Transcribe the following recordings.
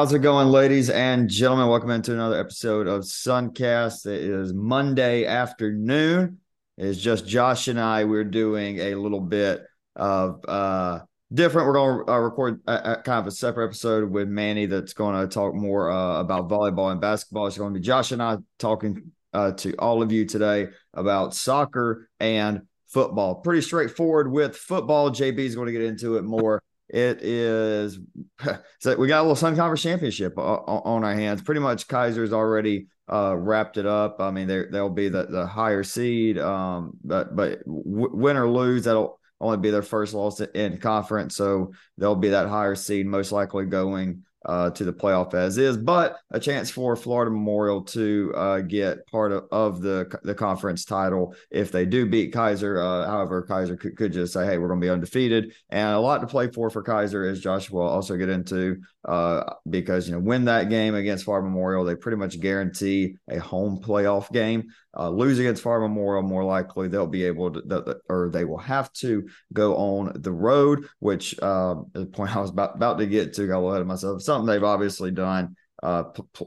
How's it going, ladies and gentlemen? Welcome into another episode of Suncast. It is Monday afternoon. It's just Josh and I. We're doing a little bit of uh, different. We're going to uh, record a, a kind of a separate episode with Manny that's going to talk more uh, about volleyball and basketball. It's going to be Josh and I talking uh, to all of you today about soccer and football. Pretty straightforward with football. JB is going to get into it more. It is so we got a little Sun Conference Championship on our hands. Pretty much Keiser's already uh, wrapped it up. I mean, they'll be the, the higher seed, um, but but win or lose, that'll only be their first loss in conference, so they'll be that higher seed, most likely going uh, to the playoff as is, but a chance for Florida Memorial to uh, get part of, of the the conference title if they do beat Keiser. Uh, however, Keiser could, could just say, "Hey, we're going to be undefeated," and a lot to play for for Keiser, as Joshua will also get into, uh, because you know win that game against Florida Memorial, they pretty much guarantee a home playoff game. Uh, lose against Florida Memorial, more likely they'll be able to, or they will have to go on the road, which um, the point I was about, about to get to, got a little ahead of myself. Something they've obviously done uh,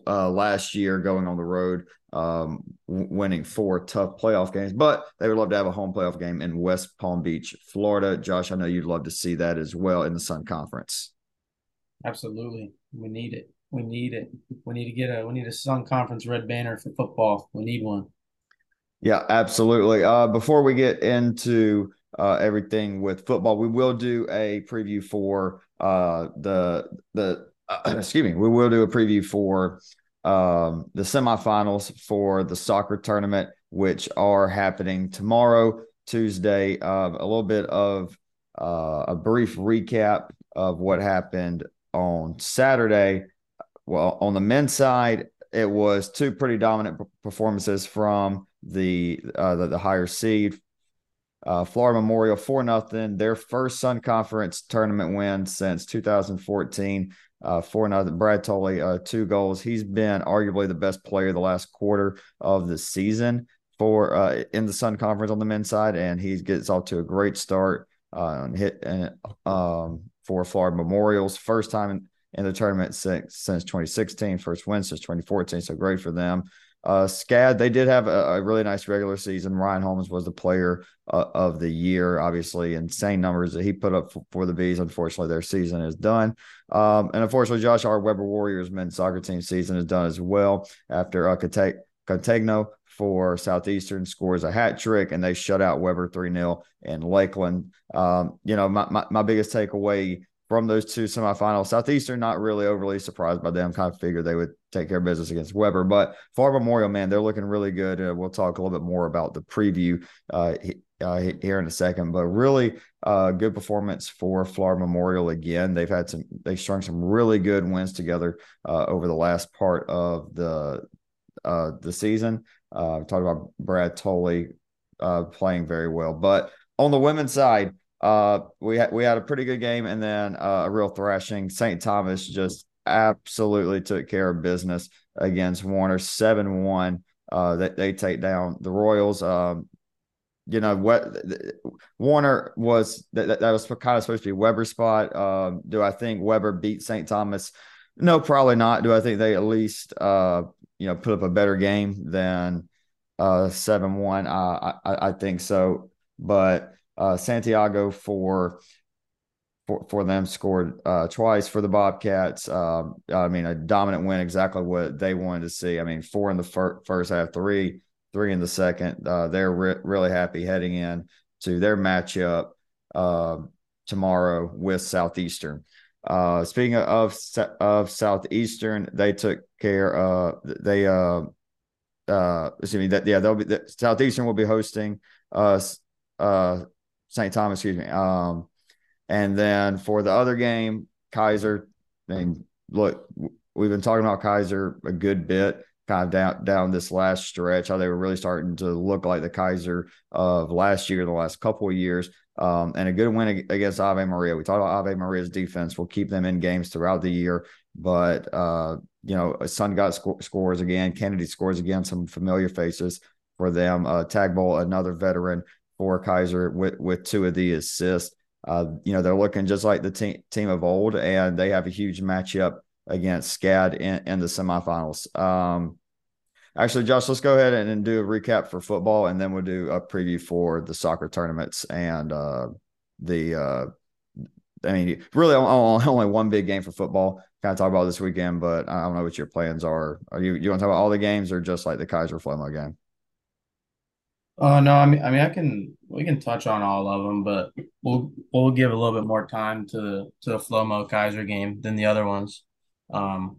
uh, last year, going on the road, um, winning four tough playoff games. But they would love to have a home playoff game in West Palm Beach, Florida. Josh, I know you'd love to see that as well in the Sun Conference. Absolutely, we need it. We need it. We need to get a we need a Sun Conference red banner for football. We need one. Yeah, absolutely. Uh, before we get into uh, everything with football, we will do a preview for uh, the the uh, excuse me. We will do a preview for um, the semifinals for the soccer tournament, which are happening tomorrow, Tuesday. Uh, a little bit of uh, a brief recap of what happened on Saturday. Well, on the men's side, it was two pretty dominant performances from the uh, the, the higher seed. Uh, Florida Memorial four nothing, their first Sun Conference tournament win since 2014. Uh, nothing. Brad Tolley uh, two goals. He's been arguably the best player the last quarter of the season for uh, in the Sun Conference on the men's side, and he gets off to a great start uh, and hit and um, for Florida Memorial's first time in, in the tournament since, since 2016, first win since 2014. So great for them. Uh, SCAD, they did have a, a, really nice regular season. Ryan Holmes was the player uh, of the year. Obviously, insane numbers that he put up for, for the Bees. Unfortunately, their season is done. Um, and unfortunately, Josh, our Webber Warriors men's soccer team season is done as well after uh, Categno for Southeastern scores a hat trick and they shut out Webber 3 0 in Lakeland. Um, you know, my, my, my biggest takeaway from those two semifinals. Southeastern, not really overly surprised by them. Kind of figured they would take care of business against Webber. but Florida Memorial, man, they're looking really good. Uh, we'll talk a little bit more about the preview uh, uh, here in a second, but really uh, good performance for Florida Memorial again. They've had some, they've strung some really good wins together uh, over the last part of the uh, the season. Uh, talked about Brad Tolley playing very well, but on the women's side. Uh, we had we had a pretty good game, and then uh, a real thrashing. St. Thomas just absolutely took care of business against Warner, seven one. Uh, they, they take down the Royals. Um, you know what Warner was that, that was kind of supposed to be Webber's spot. Um, do I think Webber beat St. Thomas? No, probably not. Do I think they at least uh, you know put up a better game than uh, seven one? I, I I think so, but uh, Santiago for for for them scored uh, twice for the Bobcats. Uh, I mean, a dominant win, exactly what they wanted to see. I mean, four in the fir- first half, three three in the second. Uh, they're re- really happy heading in to their matchup uh, tomorrow with Southeastern. Uh, speaking of of Southeastern, they took care. Uh, they uh, uh, excuse me. That yeah, they'll be the, Southeastern will be hosting us. Uh, St. Thomas, excuse me. Um, and then for the other game, Keiser. Mean, look, we've been talking about Keiser a good bit, kind of down down this last stretch. How they were really starting to look like the Keiser of last year, the last couple of years. Um, and a good win against Ave Maria. We talked about Ave Maria's defense will keep them in games throughout the year, but uh, you know, Sun got sc- scores again. Kennedy scores again. Some familiar faces for them. Uh, Tagbolt, another veteran for Keiser with with two of the assists. Uh, you know, they're looking just like the team team of old, and they have a huge matchup against SCAD in, in the semifinals. Um, actually, Josh, let's go ahead and, and, do a recap for football, and then we'll do a preview for the soccer tournaments and uh, the. Uh, I mean, really, only one big game for football. Kind of talk about this weekend, but I don't know what your plans are. Are you you want to talk about all the games or just like the Keiser Flomo game? Oh no, I mean, I mean, I can we can touch on all of them, but we'll we'll give a little bit more time to the to the Flomo Keiser game than the other ones. Um,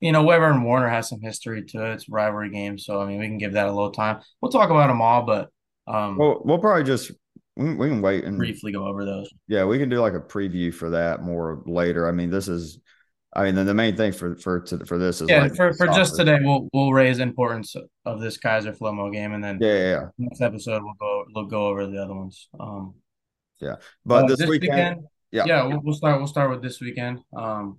you know, Webber and Warner has some history to it. It's rivalry game, so I mean, we can give that a little time. We'll talk about them all, but um, well, we'll probably just we, we can wait and briefly go over those. Yeah, we can do like a preview for that more later. I mean, this is I mean, the, the main thing for for to, for this is yeah. Like for, for just today, we'll we'll raise importance of this Keiser Flomo game, and then yeah, yeah, yeah. next episode we'll go we'll go over the other ones. Um, yeah, but uh, this, this weekend, weekend, yeah, yeah, we'll, we'll, start we'll start with this weekend. Um,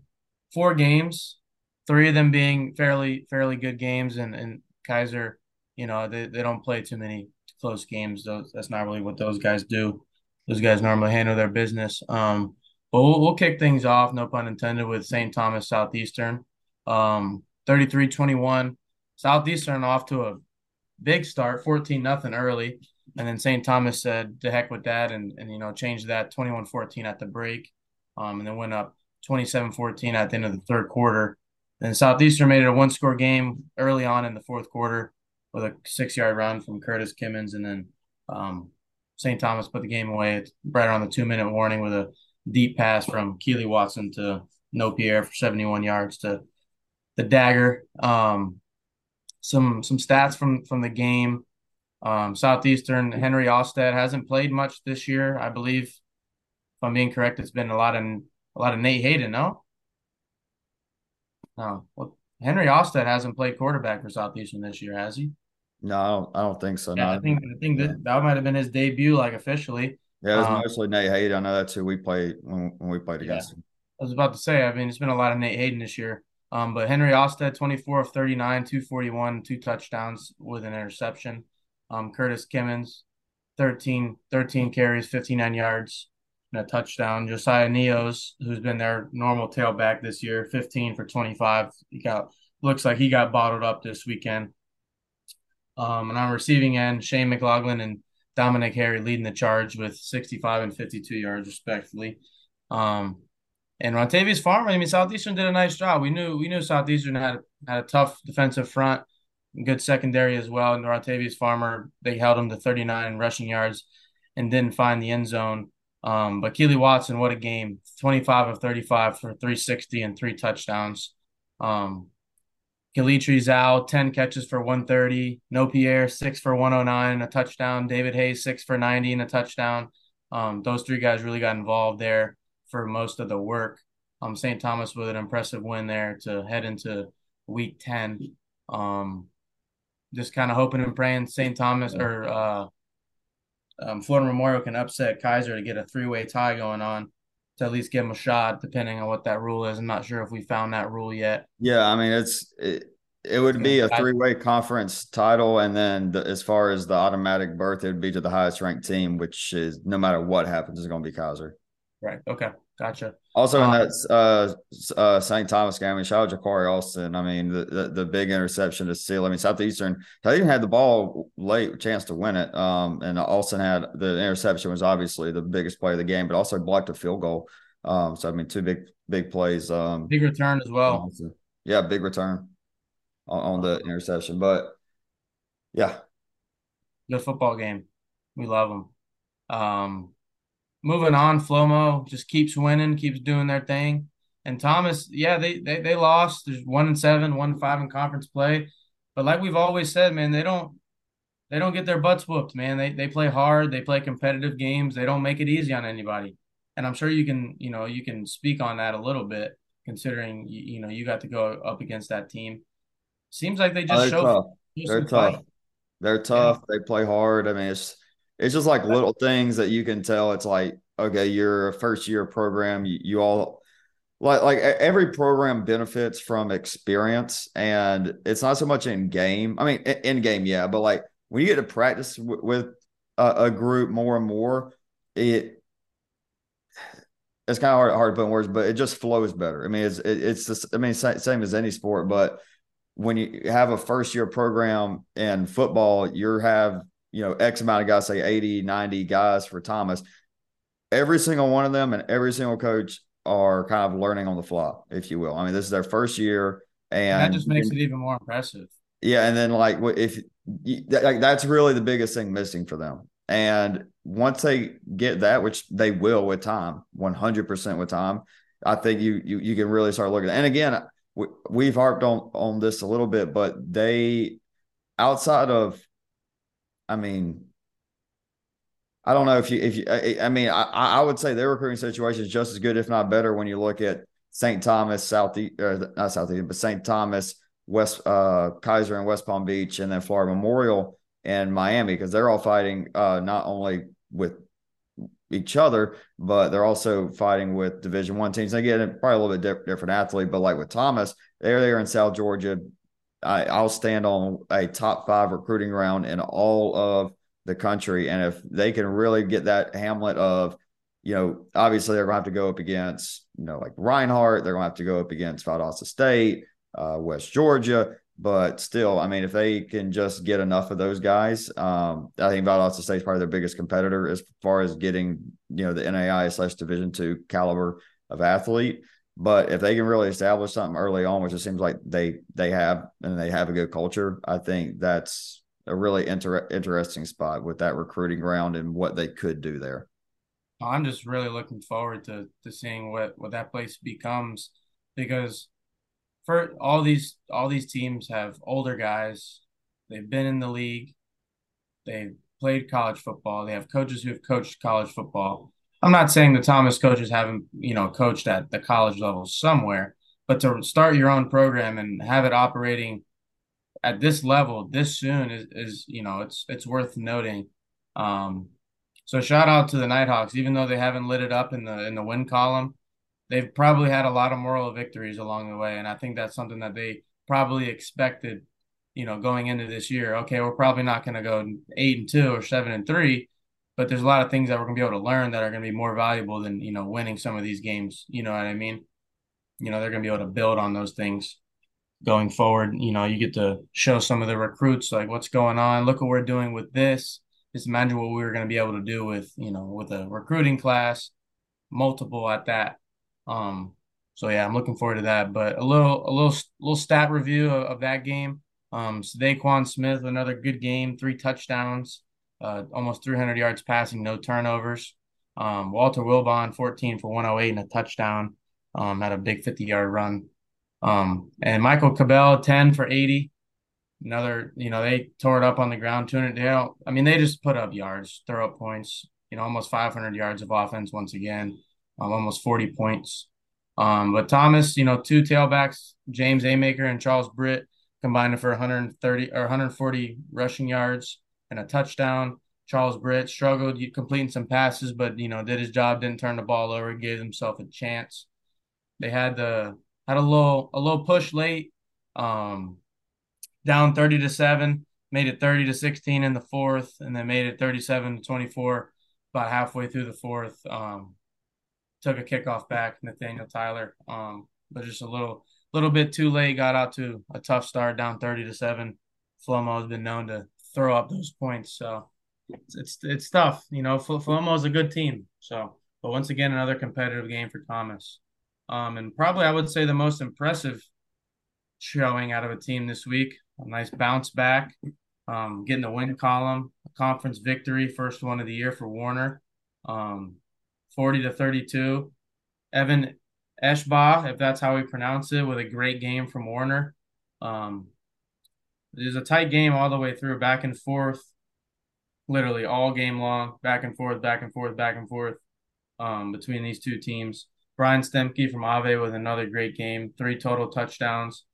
four games, three of them being fairly fairly good games, and and Keiser, you know, they they don't play too many close games. Those that's not really what those guys do. Those guys normally handle their business. Um, but we'll, we'll kick things off, no pun intended, with St. Thomas Southeastern. Um, 33-21. Southeastern off to a big start, 14 nothing early. And then St. Thomas said, to heck with that, and, and you know, changed that 21 14 at the break. Um, and then went up 27 14 at the end of the third quarter. Then Southeastern made it a one score game early on in the fourth quarter with a six yard run from Curtis Kimmins. And then um, St. Thomas put the game away right around the two minute warning with a deep pass from Keely Watson to No Pierre for 71 yards to the dagger. Um, some some stats from from the game. Um, Southeastern Henry Ostad hasn't played much this year, I believe. If I'm being correct, it's been a lot of a lot of Nate Hayden. No, no. Well, Henry Ostad hasn't played quarterback for Southeastern this year, has he? No, I don't, I don't think so. Yeah, no. I think I think that, that might have been his debut, like officially. Yeah, it was um, mostly Nate Hayden. I know that's who we played when, when we played against yeah. him. I was about to say, I mean, it's been a lot of Nate Hayden this year. Um, but Henry Ostad, 24 of 39, 241, two touchdowns with an interception. Um, Curtis Kimmins, 13, 13 carries, 59 yards, and a touchdown. Josiah Neos, who's been their normal tailback this year, 15 for 25. He got looks like he got bottled up this weekend. Um, and on receiving end, Shane McLaughlin and Dominic Harry leading the charge with 65 and 52 yards respectively. Um, and Rontavious Farmer, I mean, Southeastern did a nice job. We knew we knew Southeastern had had a tough defensive front, good secondary as well. And Rontavious Farmer, they held him to 39 rushing yards and didn't find the end zone. Um, but Keely Watson, what a game! 25 of 35 for 360 and three touchdowns. Um, Kalitri Zhao, 10 catches for 130. No Pierre, six for 109 and a touchdown. David Hayes, six for 90 and a touchdown. Um, those three guys really got involved there for most of the work. Um, St. Thomas with an impressive win there to head into week 10. Um, just kind of hoping and praying St. Thomas or uh, um, Florida Memorial can upset Keiser to get a three way tie going on to at least give them a shot, depending on what that rule is. I'm not sure if we found that rule yet. Yeah, I mean it's it, it would be a three way conference title, and then the, as far as the automatic berth, it would be to the highest ranked team, which is no matter what happens, is going to be Keiser. Right. Okay. Gotcha. Also um, in that uh, uh, St. Thomas game, I mean, shout out Ja'Cory Austin. I mean, the, the, the big interception to seal. I mean, Southeastern they even had the ball late, chance to win it. Um, and Austin had the interception was obviously the biggest play of the game, but also blocked a field goal. Um, so I mean, two big big plays. Um, big return as well. Yeah, big return on, on the interception. But yeah, good football game. We love them. Um, moving on, Flomo just keeps winning, keeps doing their thing. And Thomas, yeah, they they, they lost. There's one and seven, one and five in conference play. But like we've always said, man, they don't they don't get their butts whooped, man. They they play hard, they play competitive games, they don't make it easy on anybody. And I'm sure you can, you know, you can speak on that a little bit, considering you, you know you got to go up against that team. Seems like they just oh, show tough. They're tough. They're tough. They play hard. I mean, it's it's just like little things that you can tell. It's like okay, you're a first year program. You, you all like like every program benefits from experience, and it's not so much in game. I mean, in game, yeah, but like when you get to practice w- with a, a group more and more, it it's kind of hard, hard to put in words, but it just flows better. I mean, it's it, it's just, I mean, same as any sport, but when you have a first year program in football, you have you know X amount of guys, say 80, 90 guys for Thomas. Every single one of them and every single coach are kind of learning on the fly, if you will. I mean, this is their first year, and that just makes it even more impressive. Yeah, and then like if like that's really the biggest thing missing for them. And once they get that, which they will with time, one hundred percent with time, I think you you you can really start looking. And again, we, we've harped on on this a little bit, but they outside of, I mean, I don't know if you if you I, I mean I I would say their recruiting situation is just as good, if not better, when you look at St. Thomas, Southeast, or not Southeast, but St. Thomas, West uh, Keiser and West Palm Beach, and then Florida Memorial and Miami because they're all fighting uh, not only with each other, but they're also fighting with Division One teams. Again, probably a little bit diff- different athlete, but like with Thomas, they're in South Georgia. I, I'll stand on a top five recruiting round in all of the country, and if they can really get that Hamlet of you know, obviously they're going to have to go up against, you know, like Reinhardt. They're going to have to go up against Valdosta State, uh, West Georgia. But still, I mean, if they can just get enough of those guys, um, I think Valdosta State is probably their biggest competitor as far as getting, you know, the NAI slash Division two caliber of athlete. But if they can really establish something early on, which it seems like they they have, and they have a good culture, I think that's a really inter- interesting spot with that recruiting ground and what they could do there. I'm just really looking forward to to seeing what what that place becomes because for all these all these teams have older guys. They've been in the league. They've played college football. They have coaches who have coached college football. I'm not saying the Thomas coaches haven't, you know, coached at the college level somewhere, but to start your own program and have it operating at this level this soon is, is you know, it's it's worth noting. Um, so shout out to the Nighthawks, even though they haven't lit it up in the in the win column they've probably had a lot of moral victories along the way, and I think that's something that they probably expected. You know, going into this year, okay, we're probably not going to go eight and two or seven and three, but there's a lot of things that we're going to be able to learn that are going to be more valuable than you know winning some of these games. You know what I mean? You know, they're going to be able to build on those things going forward. You know, you get to show some of the recruits like what's going on. Look what we're doing with this. Just imagine what we were going to be able to do with you know with a recruiting class, multiple at that. Um, so yeah, I'm looking forward to that. But a little, a little, little stat review of, of that game. Um, Saquon Smith, another good game, three touchdowns, uh, almost 300 yards passing, no turnovers. Um, Walter Wilbon, 14 for 108 and a touchdown. Um, had a big 50 yard run. Um, and Michael Cabell, 10 for 80. Another, you know, they tore it up on the ground. 200. They don't, I mean, they just put up yards, throw up points. You know, almost 500 yards of offense once again um, almost 40 points. Um, but Thomas, you know, two tailbacks, James Amaker and Charles Britt combined for 130 or 140 rushing yards and a touchdown. Charles Britt struggled completing some passes, but you know, did his job, didn't turn the ball over, gave himself a chance. They had the had a little a little push late, um, down 30 to 7, made it 30 to 16 in the fourth, and then made it 37 to 24 about halfway through the fourth. Um, took a kickoff back, Nathaniel Tyler. Um, but just a little little bit too late. Got out to a tough start, down thirty to seven. Flomo has been known to throw up those points, so it's it's, it's tough. You know, Flomo is a good team. So, but once again, another competitive game for Thomas. Um, and probably I would say the most impressive showing out of a team this week. A nice bounce back, um, getting the win column, a conference victory, first one of the year for Warner. Um, 40 to 32. Evan Eshbaugh, if that's how we pronounce it, with a great game from Warner. Um, it was a tight game all the way through, back and forth, literally all game long, back and forth, back and forth, back and forth um, between these two teams. Brian Stemke from Ave with another great game, three total touchdowns.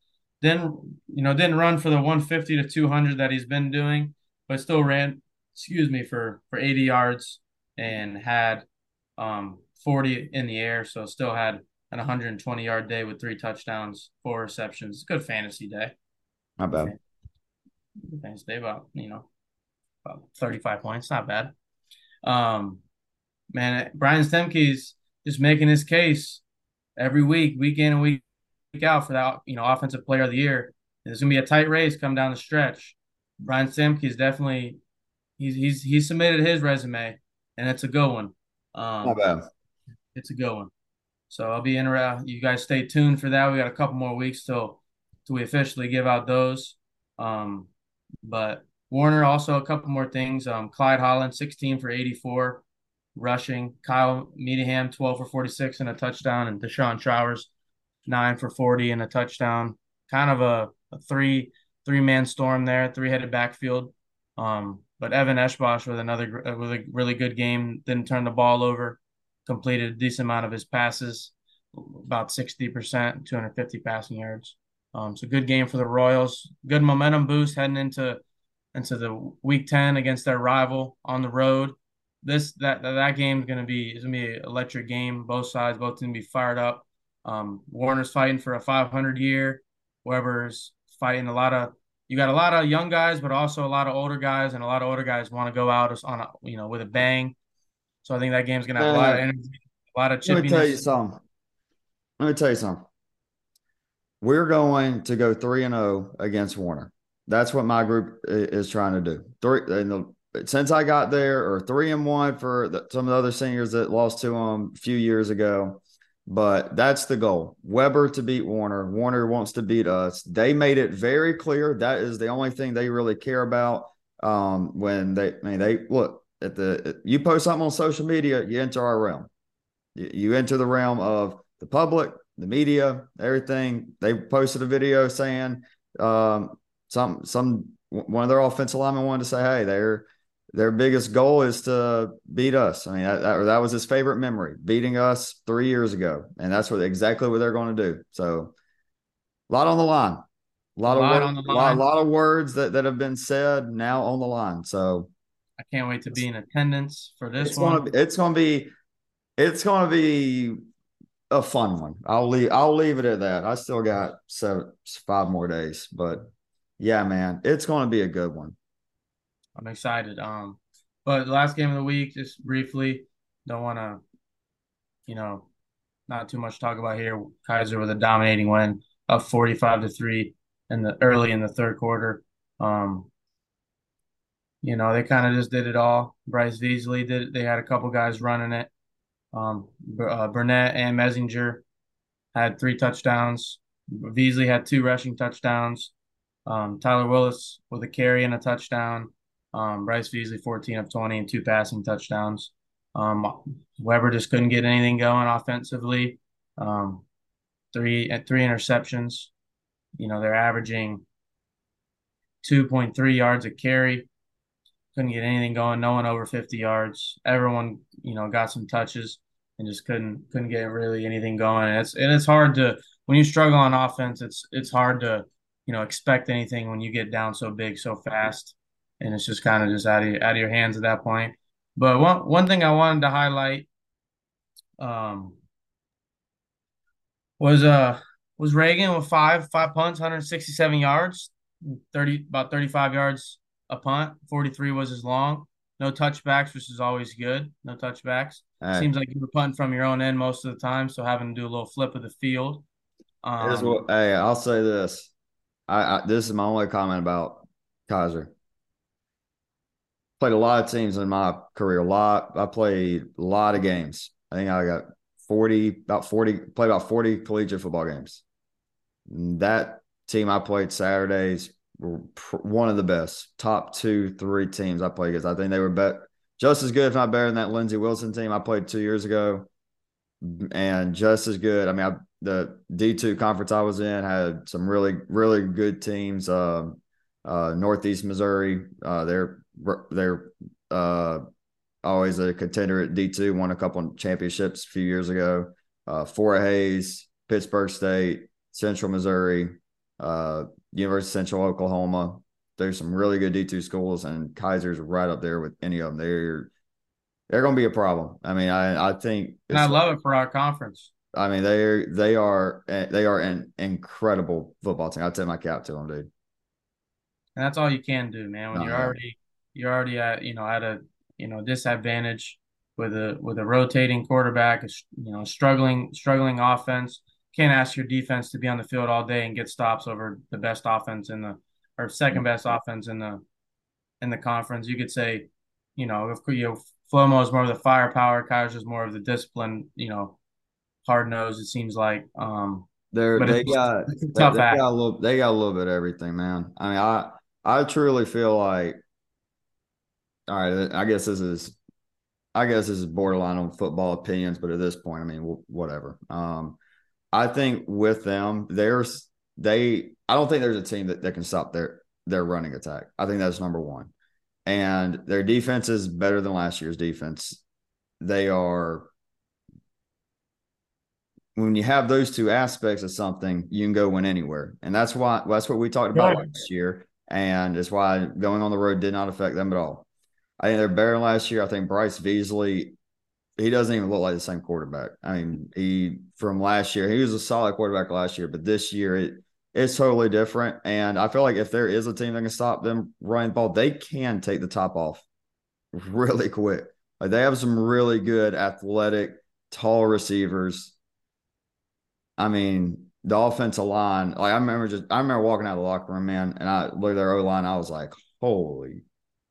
Didn't you know? Didn't run for the 150 to 200 that he's been doing, but still ran. Excuse me for for 80 yards and had um, 40 in the air, so still had an 120 yard day with three touchdowns, four receptions. Good fantasy day. Not bad. Fantasy day about you know about 35 points. Not bad. Um, man, Brian Stemke's just making his case every week, week in and week out for that, you know, offensive player of the year. There's gonna be a tight race come down the stretch. Brian Stemke is definitely he's he's he submitted his resume and it's a good one. Um, Not bad. It's a good one. So I'll be interested. You guys stay tuned for that. We got a couple more weeks till till we officially give out those. Um, but Warner also a couple more things. Um, Clyde Holland, 16 for 84 rushing. Kyle Meadham, 12 for 46 and a touchdown, and Deshaun Showers, nine for 40 and a touchdown. Kind of a, a three three man storm there, three headed backfield. Um, but Evan Eschbosch with another with a really good game, didn't turn the ball over, completed a decent amount of his passes, about 60%, 250 passing yards. Um, a good game for the Royals. Good momentum boost heading into into the week 10 against their rival on the road. This that that game is gonna be is gonna be an electric game. Both sides, both gonna be fired up. Um, Warner's fighting for a 500 year. Webber's fighting a lot of. You got a lot of young guys, but also a lot of older guys, and a lot of older guys want to go out on a you know with a bang. So I think that game's gonna have a lot of energy, a lot of chippiness. Let me tell you something. Let me tell you something. We're going to go three and zero against Warner. That's what my group is trying to do. Three the, since I got there, or three and one for the, some of the other seniors that lost to them a few years ago. But that's the goal. Webber to beat Warner. Warner wants to beat us. They made it very clear that is the only thing they really care about. Um, when they, I mean, they look at the you post something on social media, you enter our realm. You, you enter the realm of the public, the media, everything. They posted a video saying um, some some one of their offensive linemen wanted to say, "Hey, their their biggest goal is to beat us." I mean, that, that, that was his favorite memory, beating us three years ago, and that's what exactly what they're going to do. So, a lot on the line, a lot, a lot of words, a lot, lot, of words that that have been said now on the line. So, I can't wait to be in attendance for this it's one. Gonna be, it's going to be it's going to be a fun one. I'll leave. I'll leave it at that. I still got seven, five more days, but yeah, man, it's going to be a good one. I'm excited. Um, but last game of the week, just briefly, don't want to, you know, not too much talk about here. Keiser with a dominating win, up 45 to three in the early in the third quarter. Um, you know, they kind of just did it all. Bryce Beasley did. It. They had a couple guys running it. Um, uh, Burnett and Messinger had three touchdowns. Beasley had two rushing touchdowns. Um, Tyler Willis with a carry and a touchdown. Um, Bryce Beasley 14 of 20 and two passing touchdowns. Um, Webber just couldn't get anything going offensively. Um, three at three interceptions. You know, they're averaging 2.3 yards a carry couldn't get anything going. No one over 50 yards. Everyone, you know, got some touches and just couldn't couldn't get really anything going. And it's and it's hard to when you struggle on offense. It's it's hard to you know expect anything when you get down so big so fast, and it's just kind of just out of out of your hands at that point. But one one thing I wanted to highlight um, was uh was Reagan with five five punts, 167 yards, 30 about 35 yards a punt. 43 was his long. No touchbacks, which is always good. No touchbacks. Right. Seems like you were punting from your own end most of the time, so having to do a little flip of the field. Um, what, hey, I'll say this. I, I, this is my only comment about Keiser. Played a lot of teams in my career. A lot. I played a lot of games. I think I got 40, about 40, played about 40 collegiate football games. That team I played Saturdays, one of the best top two, three teams I played against. I think they were bet just as good, if not better, than that Lindsey Wilson team I played two years ago, and just as good. I mean, I, the D two conference I was in had some really, really good teams. Uh, uh, Northeast Missouri, uh, they're they're uh, always a contender at D two. Won a couple championships a few years ago. Uh, Fort Hays, Pittsburg State, Central Missouri, uh, University of Central Oklahoma. There's some really good D2 schools, and Keiser's right up there with any of them. They're they're going to be a problem. I mean, I I think, and I love it for our conference. I mean, they they are they are an incredible football team. I tip my cap to them, dude. And that's all you can do, man. When no, you're already you're already at you know at a you know disadvantage with a with a rotating quarterback, you know, struggling struggling offense. Can't ask your defense to be on the field all day and get stops over the best offense in the or second best offense in the in the conference. You could say, you know, if you know, Flomo is more of the firepower, Kyler's is more of the discipline, you know, hard nose. It seems like. Um, They're they got they, they got a little they got a little bit of everything, man. I mean, I I truly feel like. All right, I guess this is I guess this is borderline on football opinions, but at this point, I mean, whatever. Um, I think with them, there's they. I don't think there's a team that, that can stop their their running attack. I think that's number one, and their defense is better than last year's defense. They are. When you have those two aspects of something, you can go win anywhere, and that's why that's what we talked about right. last year, and it's why going on the road did not affect them at all. I think they're better last year. I think Bryce Beasley, he doesn't even look like the same quarterback. I mean, he from last year, he was a solid quarterback last year, but this year it it's totally different. And I feel like if there is a team that can stop them running the ball, they can take the top off really quick. Like they have some really good athletic, tall receivers. I mean, the offensive line, like I remember just I remember walking out of the locker room, man, and I looked at their O line, I was like, holy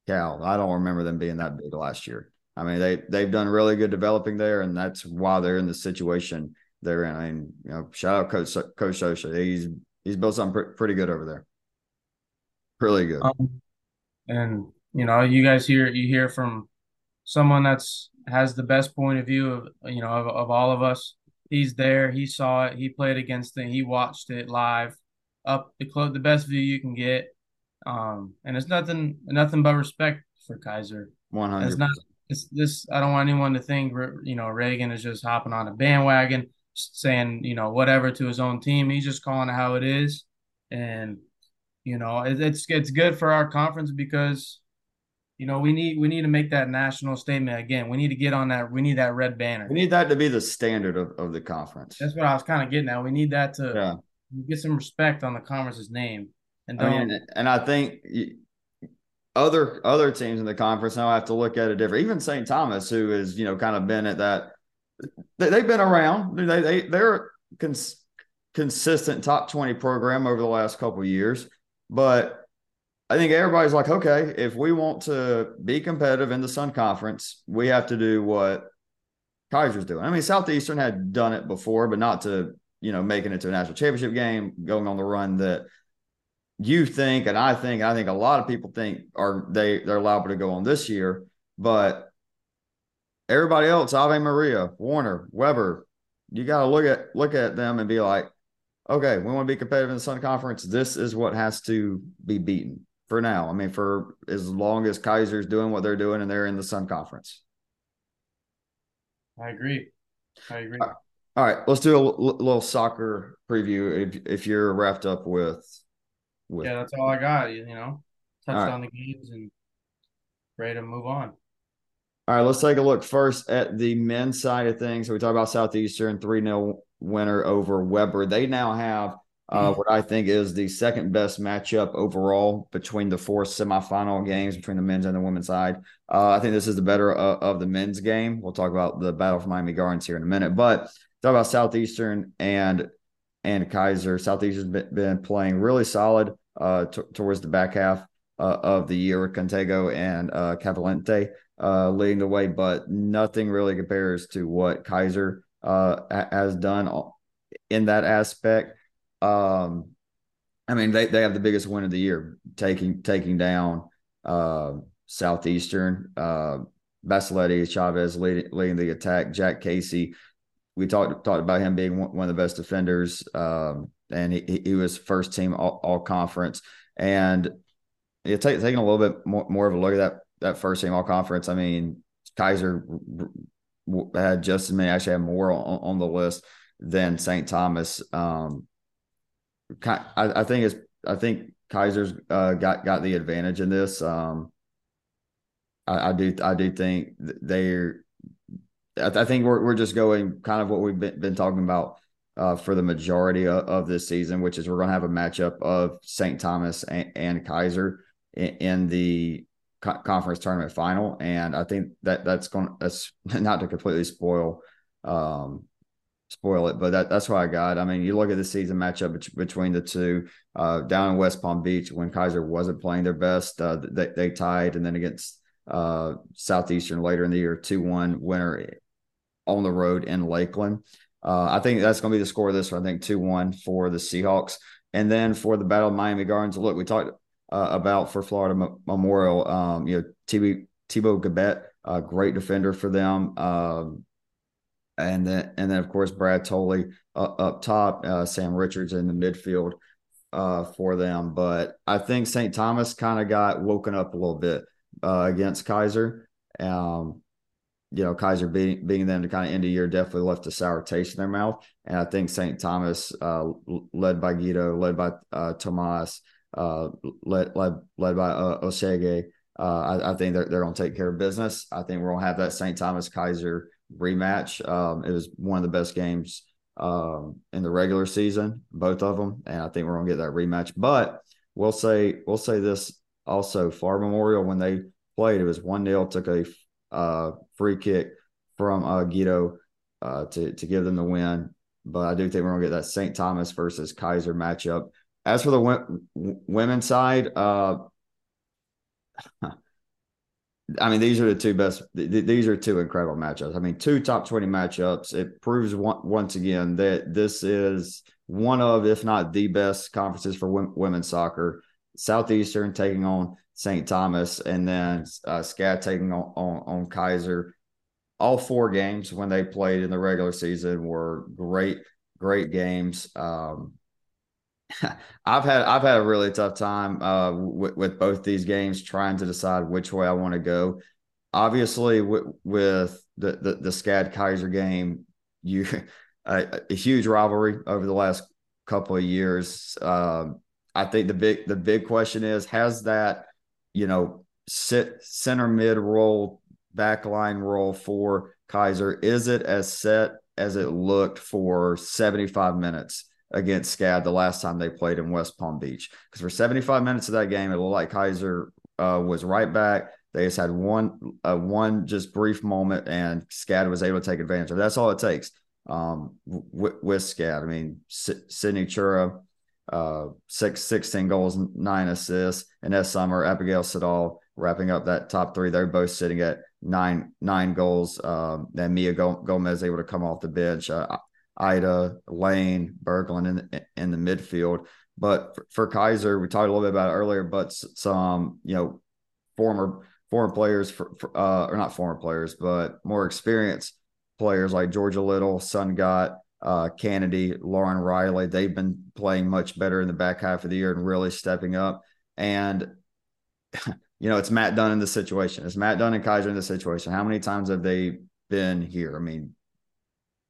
cow, I don't remember them being that big last year. I mean, they they've done really good developing there, and that's why they're in the situation they're in. I mean, you know, shout out Coach Coach Socha. He's he's built something pr- pretty good over there. Really good. Um, and you know, you guys hear you hear from someone that's has the best point of view of you know of, of all of us. He's there. He saw it. He played against it. He watched it live. Up the close, the best view you can get um, and it's nothing nothing but respect for Keiser. One hundred. It's not. It's this. I don't want anyone to think you know Reagan is just hopping on a bandwagon, saying you know whatever to his own team. He's just calling it how it is, and you know it, it's it's good for our conference because you know we need we need to make that national statement again. We need to get on that. We need that red banner. We need that to be the standard of, of the conference. That's what I was kind of getting at. We need that to yeah. get some respect on the conference's name. And I mean, and I think other other teams in the conference now have to look at it different. Even St. Thomas, who has you know kind of been at that, they, have been around. They they they're cons- consistent top twenty program over the last couple years, but I think everybody's like, okay, if we want to be competitive in the Sun Conference, we have to do what Keiser's doing. I mean, Southeastern had done it before, but not to you know making it to a national championship game, going on the run that you think, and I think, I think a lot of people think are they they're liable to go on this year, but everybody else, Ave Maria, Warner, Webber, you got to look at look at them and be like, okay, we want to be competitive in the Sun Conference. This is what has to be beaten for now. I mean, for as long as Keiser's doing what they're doing and they're in the Sun Conference. I agree. I agree. All right, let's do a little soccer preview if if you're wrapped up with with. Yeah, that's all I got. You know, touched right. on the games and ready to move on. All right, let's take a look first at the men's side of things. So we talk about Southeastern 3 0 winner over Webber. They now have uh, what I think is the second best matchup overall between the four semifinal games between the men's and the women's side. Uh, I think this is the better of, of, the men's game. We'll talk about the battle for Miami Gardens here in a minute, but talk about Southeastern and and Keiser. Southeastern's been, been playing really solid uh, t- towards the back half uh, of the year with Contego and uh, Cavalente uh, leading the way, but nothing really compares to what Keiser uh, has done in that aspect. Um, I mean, they, they have the biggest win of the year, taking taking down uh, Southeastern. Uh, Chavez leading, leading the attack. Jack Casey, we talked talked about him being one of the best defenders. Um, and he, he was first team all, all conference. And yeah, take, taking a little bit more, more of a look at that that first team all conference. I mean, Keiser had just as many, actually had more on, on the list than St. Thomas. Um, I, I, think it's I think Keiser's uh, got got the advantage in this. Um, I, I do I do think they're. I, think we're we're just going kind of what we've been, been talking about uh, for the majority of, of, this season, which is we're going to have a matchup of St. Thomas and, and Keiser in, in, the co- conference tournament final, and I think that that's going that's not to completely spoil um, spoil it, but that, that's what I got. I mean, you look at the season matchup between the two uh, down in West Palm Beach when Keiser wasn't playing their best, uh, they, they tied, and then against uh, Southeastern later in the year, two one winner on the road in Lakeland. Uh, I think that's going to be the score of this one. I think two one for the Seahawks, and then for the Battle of Miami Gardens. Look, we talked uh, about for Florida M- Memorial. Um, you know, Thibaut Gabet, a great defender for them. Um, and then and then of course Brad Tolley uh, up top, uh, Sam Richards in the midfield uh, for them. But I think St. Thomas kind of got woken up a little bit against Keiser. Um, you know, Keiser beating, beating them to kind of end the year definitely left a sour taste in their mouth. And I think St. Thomas, uh, led by Guido, led by uh, Tomas, uh, led, led, led by uh, Osege, uh, I, I, think they're, they're going to take care of business. I think we're going to have that St. Thomas Keiser rematch. Um, it was one of the best games um, in the regular season, both of them, and I think we're going to get that rematch. But we'll say we'll say this also: Far Memorial when they played, it was one 0 Took a uh, free kick from uh, Guido uh, to to give them the win. But I do think we're to get that St. Thomas versus Keiser matchup. As for the w- women's side, uh, I mean, these are the two best. Th- these are two incredible matchups. I mean, two top twenty matchups. It proves one, once again that this is one of, if not the best conferences for w- women's soccer. Southeastern taking on St. Thomas, and then uh, SCAD taking on, on, on Keiser. All four games when they played in the regular season were great, great games. Um, I've had I've had a really tough time uh, with, with both these games trying to decide which way I want to go. Obviously, with, with the, the the SCAD Keiser game, you a, a, huge rivalry over the last couple of years. Um, I think the big the big question is has that you know sit center mid role backline role for Keiser? is it as set as it looked for 75 minutes against SCAD the last time they played in West Palm Beach. Because for 75 minutes of that game, it looked like Keiser uh, was right back. They just had one uh, one just brief moment, and SCAD was able to take advantage of. That's all it takes um, with, with SCAD. I mean, S- Sydney Chura, uh, six, 16 goals, nine assists, and that summer, Abigail Siddall wrapping up that top three. They're both sitting at nine nine goals. Um, and Mia Gomez able to come off the bench. Uh, Ida, Lane, Berglund in, in the midfield. But for, for, Keiser, we talked a little bit about it earlier, but some, you know, former former players, for, for uh, or not former players, but more experienced players like Georgia Little, Sun Gott, uh, Kennedy, Lauren Riley, they've been playing much better in the back half of the year and really stepping up. And, you know, it's Matt Dunn in the situation. It's Matt Dunn and Keiser in the situation. How many times have they been here? I mean,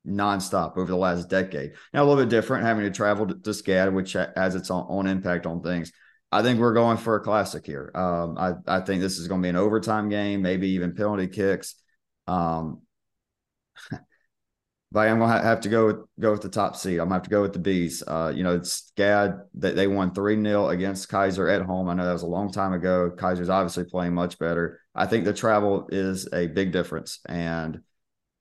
nonstop over the last decade. Now, a little bit different having to travel to, to SCAD, which has its own, own, impact on things. I think we're going for a classic here. Um, I, I think this is going to be an overtime game, maybe even penalty kicks. Um, but I'm to have to go with, go with the top seed. I'm to have to go with the Bees. Uh, you know, it's SCAD that they won 3 0 against Keiser at home. I know that was a long time ago. Keiser's obviously playing much better. I think the travel is a big difference. And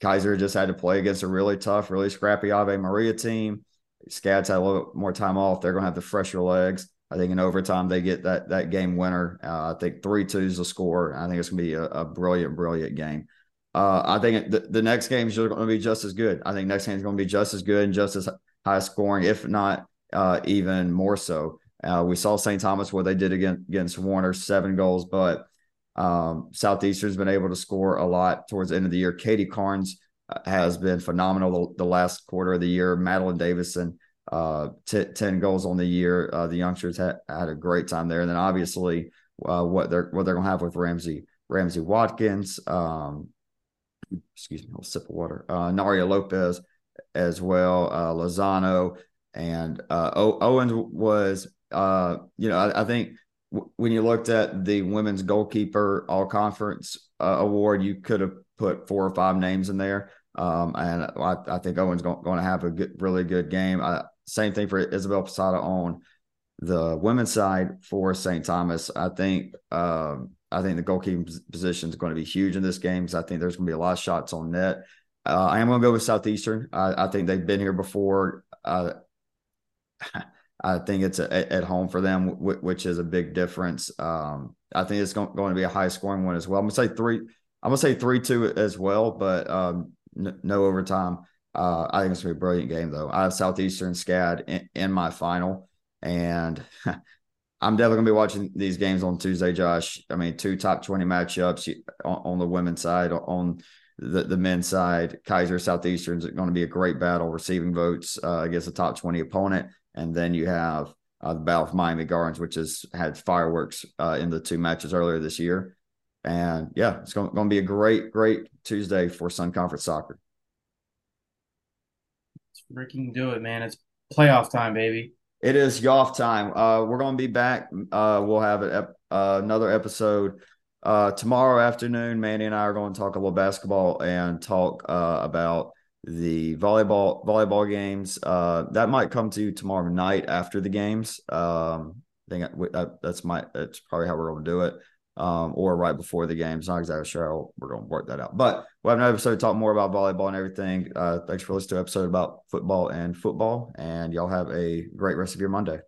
Keiser just had to play against a really tough, really scrappy Ave Maria team. SCAD's had a little bit more time off. They're to have the fresher legs. I think in overtime they get that that game winner. Uh, I think three two is the score. I think it's to be a, a, brilliant, brilliant game. Uh, I think the, the next game is going to be just as good. I think next game is going to be just as good and just as high scoring, if not uh, even more so. Uh, we saw St. Thomas what they did against, against Warner, seven goals, but um, Southeastern's been able to score a lot towards the end of the year. Katie Carnes uh, has been phenomenal the, the, last quarter of the year. Madeline Davison, uh, t- 10 goals on the year. Uh, the youngsters had, had a great time there. And then obviously uh, what they're what they're gonna have with Ramsey, Ramsey Watkins, um, excuse me, a sip of water. Uh, Naria Lopez as well, uh, Lozano and uh, o- Owens was uh, you know, I, I think when you looked at the women's goalkeeper all conference uh, award, you could have put four or five names in there. Um, and I, I, think Owen's going, going, to have a good, really good game. Uh, same thing for Isabel Posada on the women's side for St. Thomas. I think um, I think the goalkeeping position is going to be huge in this game because I think there's going to be a lot of shots on net. Uh, I am going to go with Southeastern. I, I, think they've been here before. Uh, I think it's a, at home for them, which is a big difference. Um, I think it's going, to be a high scoring one as well. I'm gonna say three. I'm gonna say three two as well, but um, n- no overtime. Uh, I think it's gonna be a brilliant game though. I have Southeastern SCAD in, in my final, and I'm definitely gonna be watching these games on Tuesday, Josh. I mean, two top twenty matchups on, on the women's side, on the, the men's side. Keiser Southeastern is going to be a great battle, receiving votes uh, against a top twenty opponent, and then you have uh, the Battle of Miami Gardens, which has had fireworks uh, in the two matches earlier this year. And yeah, it's going, going to be a great, great Tuesday for Sun Conference soccer. Let's freaking do it, man! It's playoff time, baby. It is Yoff time. Uh, we're going to be back. Uh, we'll have ep- uh, another episode uh, tomorrow afternoon. Manny and I are going to talk a little basketball and talk uh, about the volleyball volleyball games. Uh, that might come to you tomorrow night after the games. Um, I think that, that's my that's probably how we're going to do it. Um, or right before the game. games. Not exactly sure how we're going to work that out. But we'll have an episode to talk more about volleyball and everything. Uh, thanks for listening to episode about football and football. And y'all have a great rest of your Monday.